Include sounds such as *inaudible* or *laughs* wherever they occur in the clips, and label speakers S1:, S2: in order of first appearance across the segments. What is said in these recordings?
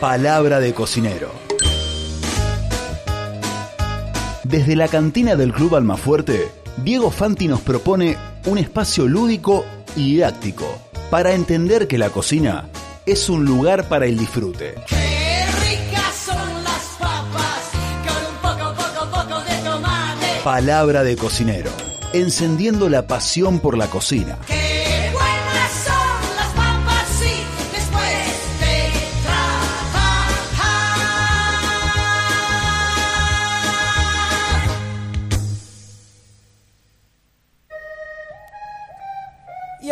S1: Palabra de cocinero. Desde la cantina del Club Almafuerte, Diego Fanti nos propone un espacio lúdico y didáctico para entender que la cocina es un lugar para el disfrute.
S2: Qué ricas son las papas con un poco, poco, poco de tomate.
S1: Palabra de cocinero. Encendiendo la pasión por la cocina.
S2: Qué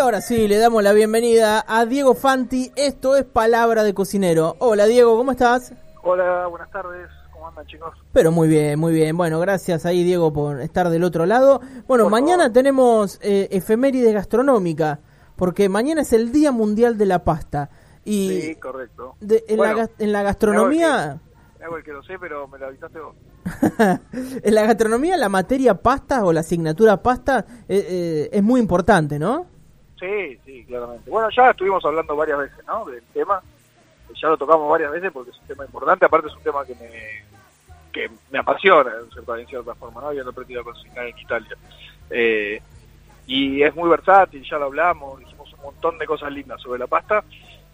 S3: ahora sí, le damos la bienvenida a Diego Fanti. Esto es Palabra de Cocinero. Hola Diego, ¿cómo estás?
S4: Hola, buenas tardes. ¿Cómo andan, chicos?
S3: Pero muy bien, muy bien. Bueno, gracias ahí Diego por estar del otro lado. Bueno,
S4: Por
S3: mañana
S4: favor.
S3: tenemos eh, efeméride gastronómica, porque mañana es el Día Mundial de la Pasta. Y
S4: Sí, correcto.
S3: de- en,
S4: Bueno,
S3: la, gas- en la gastronomía,
S4: Me hago el que lo sé, pero me lo avisaste vos. *laughs*
S3: en la gastronomía la materia pasta o la asignatura pasta eh, eh, es muy importante, ¿no?
S4: Sí, sí, claramente. Bueno, ya estuvimos hablando varias veces, ¿no? Del tema. Ya lo tocamos varias veces porque es un tema importante. Aparte es un tema que me, que me apasiona, en cierta, forma, ¿no? Habiendo aprendido a cocinar en Italia. Eh, y es muy versátil, ya lo hablamos, dijimos un montón de cosas lindas sobre la pasta.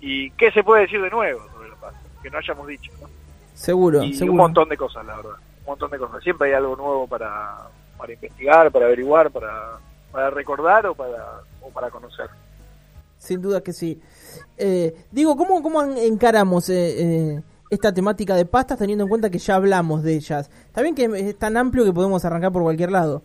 S4: ¿Y qué se puede decir de nuevo sobre la pasta? Que no hayamos dicho, ¿no?
S3: Seguro,
S4: y
S3: seguro.
S4: un montón de cosas, la verdad. Un montón de cosas. Siempre hay algo nuevo para, para investigar, para averiguar, para, para recordar o para, o para conocer.
S3: Sin duda que sí. Eh, digo, ¿cómo, cómo en- encaramos eh, eh, esta temática de pastas teniendo en cuenta que ya hablamos de ellas? Está bien que es tan amplio que podemos arrancar por cualquier lado.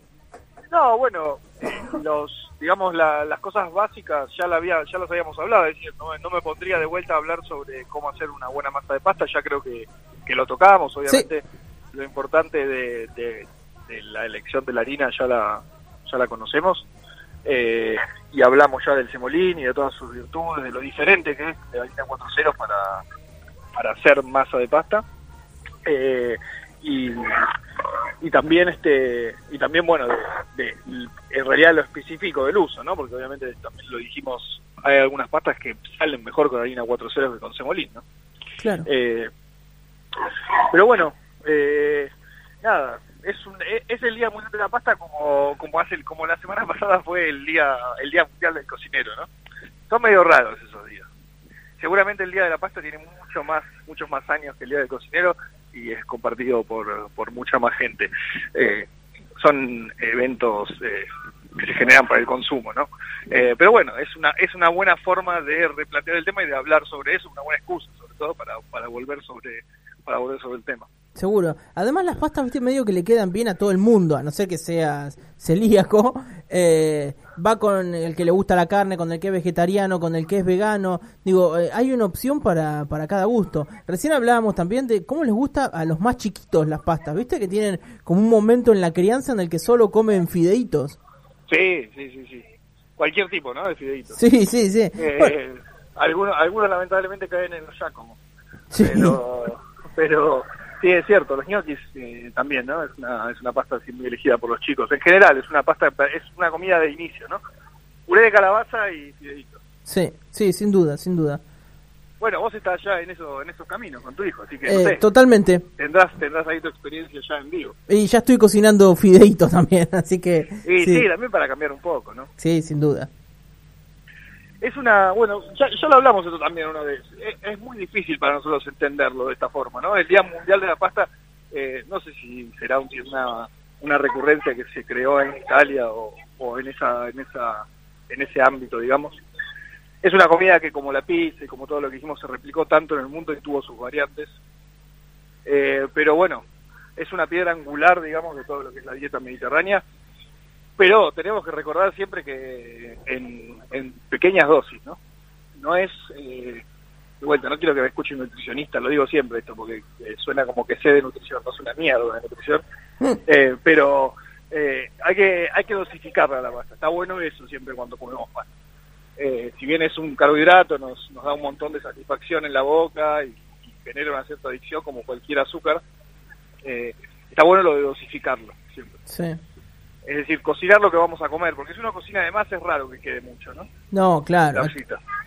S4: No, bueno, eh, los digamos la- las cosas básicas ya la había ya las habíamos hablado, es decir, no, no me pondría de vuelta a hablar sobre cómo hacer una buena masa de pasta, ya creo que, que lo tocamos, obviamente lo importante de, de- de la elección de la harina ya la ya la conocemos. Eh, y hablamos ya del semolín y de todas sus virtudes, de lo diferente que es de la harina 4 ceros para, para hacer masa de pasta. Eh, y, y también este y también bueno de, de- en realidad lo específico del uso no porque obviamente también lo dijimos hay algunas pastas que salen mejor con harina 4 ceros que con semolín no
S3: Claro.
S4: Eh, pero bueno eh, nada es un e- es el día mundial de la pasta como como hace como la semana *laughs* pasada fue el día el día mundial del cocinero no son medio raros esos días. Seguramente el día de la pasta tiene mucho más muchos más años que el día del cocinero y es compartido por, por mucha más gente. Eh, son eventos eh, que se generan para el consumo no Eh, pero bueno es una es una buena forma de replantear el tema y de hablar sobre eso una buena excusa sobre todo para, para volver sobre para volver sobre el tema
S3: Seguro. Además, las pastas, viste, medio que le quedan bien a todo el mundo, a no ser que seas celíaco. *laughs* Eh, va con el que le gusta la carne, con el que es vegetariano, con el que es vegano. Digo, eh, hay una opción para, para cada gusto. Recién hablábamos también de cómo les gusta a los más chiquitos las pastas, viste, que tienen como un momento en la crianza en el que solo comen fideitos.
S4: sí sí sí sí cualquier tipo no de fideitos
S3: Sí, sí, sí.
S4: Eh,
S3: Bueno,
S4: algunos algunos lamentablemente caen en los Giacomo
S3: sí.
S4: pero pero sí es cierto los ñoquis eh, también no es una es una pasta así muy elegida por los chicos en general es una pasta es una comida de inicio no puré de calabaza y fideitos
S3: sí, sí, sin duda, sin duda.
S4: bueno vos estás ya en eso en esos caminos con tu hijo así que no
S3: Eh,
S4: sé,
S3: totalmente.
S4: tendrás tendrás ahí tu experiencia ya en vivo
S3: Y ya estoy cocinando *laughs* fideitos también, así que...
S4: y sí.
S3: sí,
S4: también para cambiar un poco no
S3: sí, sin duda.
S4: Es una bueno ya, lo hablamos esto también una vez. Es, es muy difícil para nosotros entenderlo de esta forma no el día mundial de la pasta eh, no sé si será un- una una recurrencia que se creó en Italia o, o en esa en esa en ese ámbito digamos. Es una comida que como la pizza y como todo lo que hicimos se replicó tanto en el mundo y tuvo sus variantes. Eh, pero bueno es una piedra angular digamos de todo lo que es la dieta mediterránea pero tenemos que recordar siempre que en, en pequeñas dosis, ¿no? No es, eh, de vuelta, no quiero que me escuche un nutricionista, lo digo siempre esto, porque eh, suena como que sé de nutrición, no es una mierda de nutrición, *laughs* eh, pero eh, hay que hay que dosificarla la pasta, está bueno eso siempre cuando comemos pasta. Eh, si bien es un carbohidrato, nos, nos da un montón de satisfacción en la boca y, y genera una cierta adicción como cualquier azúcar, eh, está bueno lo de dosificarlo siempre.
S3: Sí.
S4: Es decir, cocinar lo que vamos a comer, porque si uno cocina de más es raro que quede mucho, ¿no?
S3: No, claro.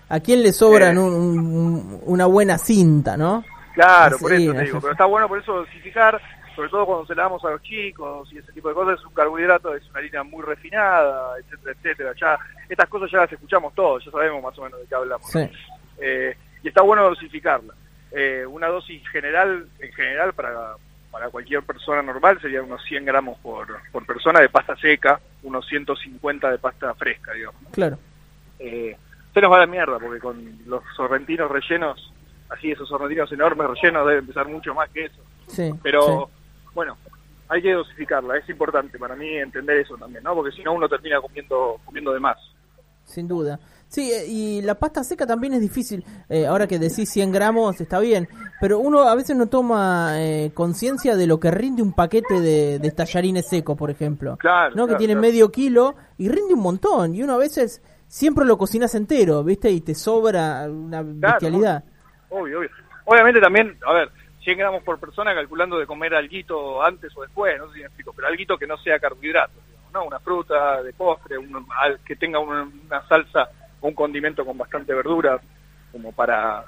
S3: ¿A quién le sobran
S4: Eh.
S3: un- un- una buena cinta, no?
S4: Claro,
S3: Así,
S4: por eso te digo, pero está bueno por eso dosificar, sobre todo cuando se la damos a los chicos y ese tipo de cosas, es un carbohidrato, es una harina muy refinada, etcétera, etcétera. Ya, estas cosas ya las escuchamos todos, ya sabemos más o menos de qué hablamos.
S3: Sí.
S4: Eh, y está bueno dosificarla. Eh, una dosis general, en general, para, para cualquier persona normal sería unos 100 gramos por, por persona de pasta seca, unos 150 de pasta fresca, digamos. ¿no?
S3: Claro.
S4: Eh, se nos va a la mierda, porque con los sorrentinos rellenos, así esos sorrentinos enormes rellenos deben pesar mucho más que eso.
S3: Sí.
S4: Pero
S3: sí.
S4: bueno, hay que dosificarla, es importante para mí entender eso también, ¿no? Porque si no uno termina comiendo comiendo de más.
S3: Sin duda. Sí, eh, y la pasta seca también es difícil. Eh, ahora que decís 100 gramos está bien, pero uno a veces no toma eh, conciencia de lo que rinde un paquete de, de tallarines secos, por ejemplo.
S4: Claro,
S3: ¿no? que tiene
S4: claro.
S3: medio kilo y rinde un montón. Y uno a veces siempre lo cocinas entero, ¿viste? Y te sobra una bestialidad.
S4: Obvio, obvio. Obviamente también, a ver, 100 gramos por persona calculando de comer alguito antes o después, no sé si me explico, pero alguito que no sea carbohidrato, digamos, ¿no? Una fruta de postre, un, que tenga una, una salsa un condimento con bastante verdura, como para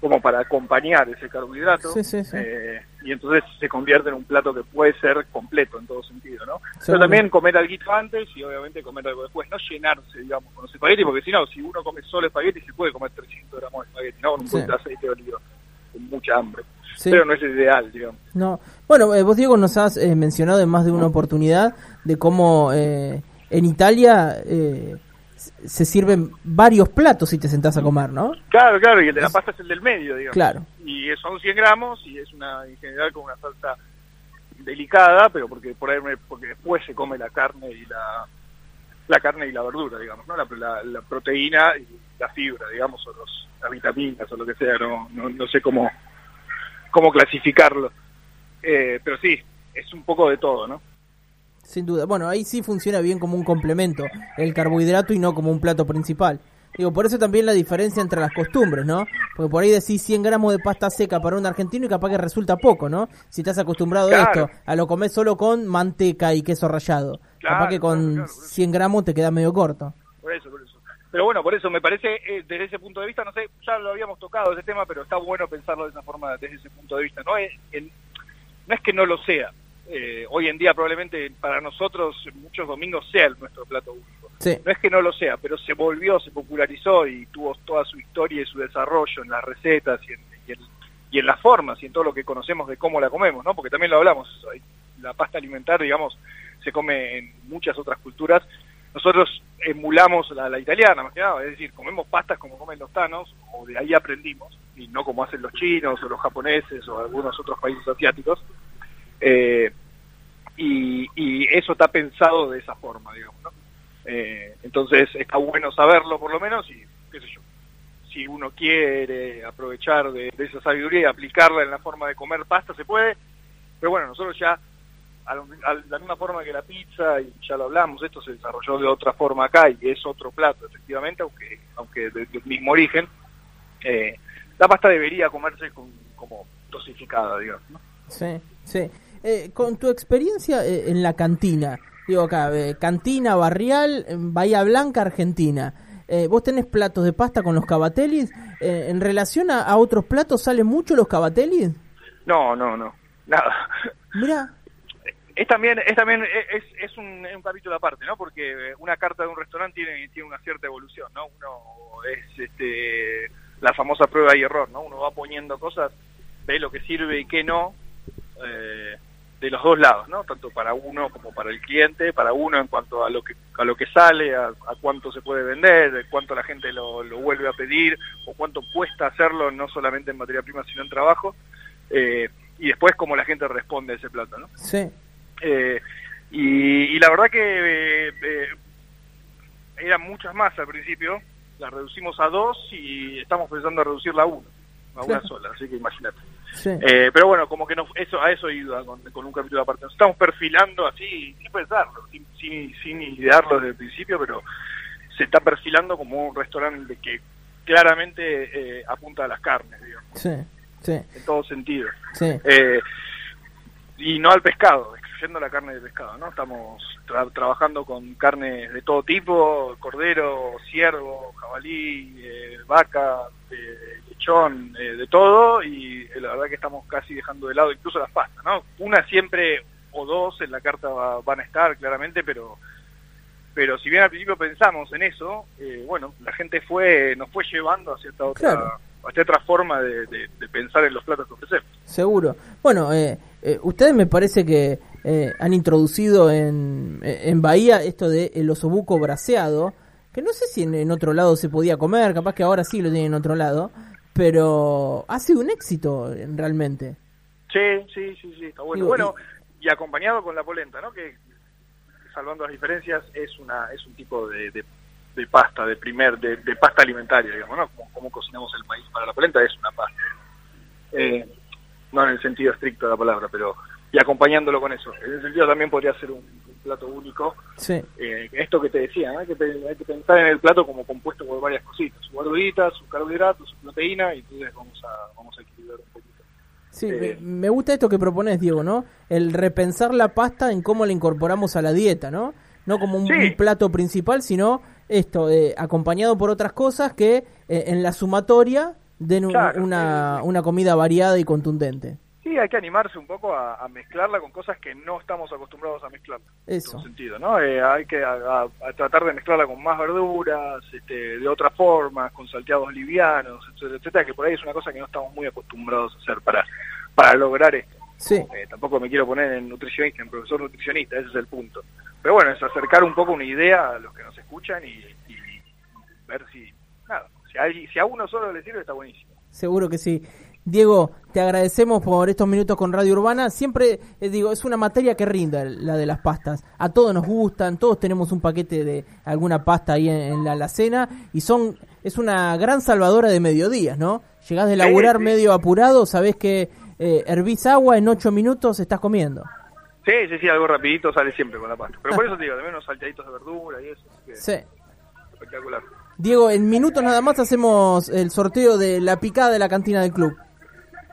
S4: como para acompañar ese carbohidrato,
S3: Sí, sí, sí.
S4: eh, y entonces se convierte en un plato que puede ser completo en todo sentido, ¿no? Pero también comer algo antes y obviamente comer algo después, no llenarse, digamos, con los espaguetis, porque si no, si uno come solo espagueti, se puede comer 300 gramos de espagueti, ¿no? Con un poquito de aceite de oliva, con mucha hambre. Pero no es el ideal, digamos.
S3: No. Bueno, eh, vos Diego nos has eh, mencionado en más de una oportunidad de cómo eh, en Italia eh, se sirven varios platos si te sentás a comer, ¿no?
S4: Claro, claro, y el de la pasta es el del medio, digamos.
S3: Claro.
S4: Y son 100 gramos y es una, en general, con una salsa delicada, pero porque por ahí me- porque después se come la carne y la la carne y la verdura, digamos, ¿no? La, la- la proteína y la fibra, digamos, o los, las vitaminas o lo que sea, no, no, no sé cómo, cómo clasificarlo. Eh, pero sí, es un poco de todo, ¿no?
S3: Sin duda. Bueno, ahí sí funciona bien como un complemento el carbohidrato y no como un plato principal. Digo, por eso también la diferencia entre las costumbres, ¿no? Porque por ahí decís 100 gramos de pasta seca para un argentino y capaz que resulta poco, ¿no? Si estás acostumbrado a esto, a lo comer solo con manteca y queso rallado.
S4: Claro,
S3: capaz que con
S4: claro, claro, por eso.
S3: 100 gramos te queda medio corto.
S4: Por eso, por eso. Pero bueno, por eso me parece, eh, desde ese punto de vista, no sé, ya lo habíamos tocado ese tema, pero está bueno pensarlo de esa forma, desde ese punto de vista. No es, en- no es que no lo sea. Eh, hoy en día probablemente para nosotros muchos domingos sea el nuestro plato único.
S3: Sí.
S4: No es que no lo sea, pero se volvió, se popularizó y tuvo toda su historia y su desarrollo en las recetas y en, y en, y en las formas y en todo lo que conocemos de cómo la comemos, ¿no? Porque también lo hablamos, la pasta alimentar, digamos, se come en muchas otras culturas. Nosotros emulamos la, la italiana, más que nada, es decir, comemos pastas como comen los tanos, o de ahí aprendimos, y no como hacen los chinos o los japoneses o algunos otros países asiáticos. Eh, y, y eso está pensado de esa forma, digamos, ¿no? Eh, entonces está bueno saberlo por lo menos y si uno quiere aprovechar de, esa sabiduría y aplicarla en la forma de comer pasta se puede, pero bueno, nosotros ya a a la misma forma que la pizza, y ya lo hablamos, esto se desarrolló de otra forma acá y es otro plato, efectivamente, aunque aunque de- del mismo origen, eh, la pasta debería comerse con, como dosificada, digamos. ¿no?
S3: Sí, sí. Eh, con tu experiencia eh, en la cantina, digo acá, eh, cantina barrial, Bahía Blanca, Argentina. Eh, ¿Vos tenés platos de pasta con los cavatellis? Eh, ¿En relación a, a otros platos salen mucho los cavatellis?
S4: No, no, no, nada.
S3: Mira,
S4: Es también, es también, es, es un, es un capítulo aparte, ¿no? Porque eh, una carta de un restaurante tiene, tiene una cierta evolución, ¿no? Uno es este, la famosa prueba y error, ¿no? Uno va poniendo cosas, ve lo que sirve y qué no, eh, de los dos lados, ¿no? Tanto para uno como para el cliente, para uno en cuanto a lo que a lo que sale, a, a cuánto se puede vender, de cuánto la gente lo, lo vuelve a pedir o cuánto cuesta hacerlo, no solamente en materia prima sino en trabajo, eh, y después cómo la gente responde a ese plato, ¿no?
S3: sí,
S4: Eh, y, y la verdad que eh, eh, eran muchas más al principio, las reducimos a dos y estamos pensando en reducirla a uno, a una sola, así que imagínate.
S3: Sí.
S4: Eh, pero bueno, como que no, eso a eso iba con, con un capítulo aparte. Nos estamos perfilando así, sin pensarlo, sin, sin, sin idearlo desde el principio, pero se está perfilando como un restaurante que claramente eh, apunta a las carnes, digamos,
S3: sí, sí,
S4: en todo sentido.
S3: sí.
S4: Eh, y no al pescado, excluyendo la carne de pescado, ¿no? Estamos tra- trabajando con carnes de todo tipo, cordero, ciervo, jabalí, eh, vaca, eh, lechón, eh, de todo, y eh, la verdad que estamos casi dejando de lado incluso las pastas, ¿no? Una siempre o dos en la carta va- van a estar, claramente, pero pero si bien al principio pensamos en eso, eh, bueno, la gente fue nos fue llevando hacia esta otra,
S3: Claro.
S4: hacia otra forma de, de- de pensar en los platos que ofrecemos.
S3: Seguro. Bueno, eh, eh, ustedes me parece que eh, han introducido en, en Bahía esto de el osobuco braseado, que no sé si en, en otro lado se podía comer, capaz que ahora sí lo tienen en otro lado, pero ha sido un éxito realmente.
S4: Sí, sí, sí, sí, está bueno.
S3: Digo,
S4: bueno, y acompañado con la polenta, ¿no? Que salvando las diferencias es una es un tipo de, de, de pasta de primer de, de pasta alimentaria, digamos, ¿no? Como, como cocinamos el maíz para la polenta es una pasta. Eh, no en el sentido estricto de la palabra, pero y acompañándolo con eso. En ese sentido también podría ser un plato único.
S3: Sí,
S4: Eh, esto que te decía, ¿no? hay, que, pe- hay que pensar en el plato como compuesto por varias cositas, su verdurita, su carbohidratos, su proteína, y entonces vamos a, vamos a equilibrar un poquito.
S3: sí
S4: Eh.
S3: me, me gusta esto que propones, Diego, ¿no? El repensar la pasta en cómo la incorporamos a la dieta, ¿no? No como un,
S4: Sí.
S3: un plato principal, sino esto, eh, acompañado por otras cosas que eh, en la sumatoria den un-
S4: Claro,
S3: una, una comida variada y contundente.
S4: Sí, hay que animarse un poco a, a mezclarla con cosas que no estamos acostumbrados a mezclar.
S3: Eso.
S4: En un sentido, ¿no? Eh, hay que a, a- a tratar de mezclarla con más verduras, este, de otras formas, con salteados livianos, etcétera, etcétera, que por ahí es una cosa que no estamos muy acostumbrados a hacer para, para lograr esto.
S3: Sí,
S4: Eh, tampoco me quiero poner en nutricionista, en profesor nutricionista, ese es el punto. Pero bueno, es acercar un poco una idea a los que nos escuchan y, y ver si, nada, si alguien- si a uno solo le sirve está buenísimo.
S3: seguro que sí. Diego, te agradecemos por estos minutos con Radio Urbana. Siempre, eh, digo, es una materia que rinda la de las pastas. A todos nos gustan, todos tenemos un paquete de alguna pasta ahí en, en la alacena y son es una gran salvadora de mediodías, ¿no? Llegás de laburar
S4: sí.
S3: medio apurado, sabés que eh, hervís agua, en ocho minutos estás comiendo.
S4: Sí, sí, sí, algo rapidito sale siempre con la pasta. Pero por eso te digo, también unos salteaditos de verdura y eso, así que
S3: Sí.
S4: espectacular.
S3: Diego, en minutos nada más hacemos el sorteo de la picada de la cantina del club.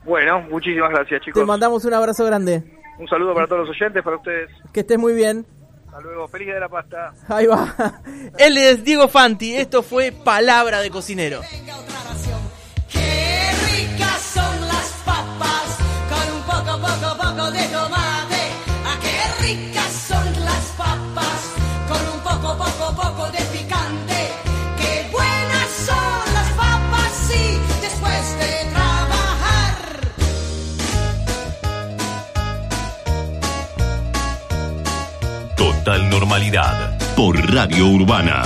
S4: Bueno, muchísimas gracias chicos.
S3: Te mandamos un abrazo grande.
S4: Un saludo para todos los oyentes, para ustedes.
S3: Que estés muy bien.
S4: Hasta luego, feliz día de la pasta.
S3: Ahí va. *laughs* Él es Diego Fanti. Esto fue Palabra de Cocinero.
S5: Por Radio Urbana.